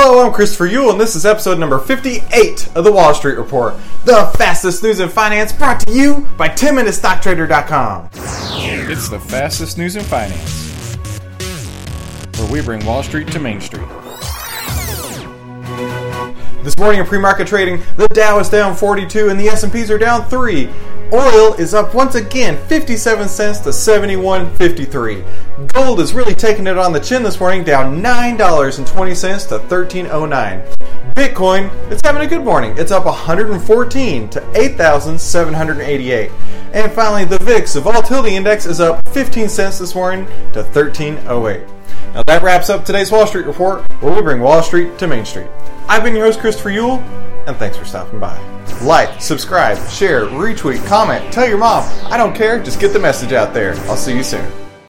Hello, I'm Christopher Yule, and this is episode number 58 of the Wall Street Report, the fastest news in finance brought to you by 10MinuteStockTrader.com. It's the fastest news in finance, where we bring Wall Street to Main Street. This morning in pre-market trading, the Dow is down 42 and the S&Ps are down 3. Oil is up once again 57 cents to 71.53. Gold is really taking it on the chin this morning, down $9.20 to 13.09. Bitcoin, it's having a good morning. It's up 114 to 8,788. And finally, the VIX, the volatility index, is up 15 cents this morning to 1308. Now that wraps up today's Wall Street Report, where we bring Wall Street to Main Street. I've been your host, Christopher Yule, and thanks for stopping by. Like, subscribe, share, retweet, comment, tell your mom. I don't care, just get the message out there. I'll see you soon.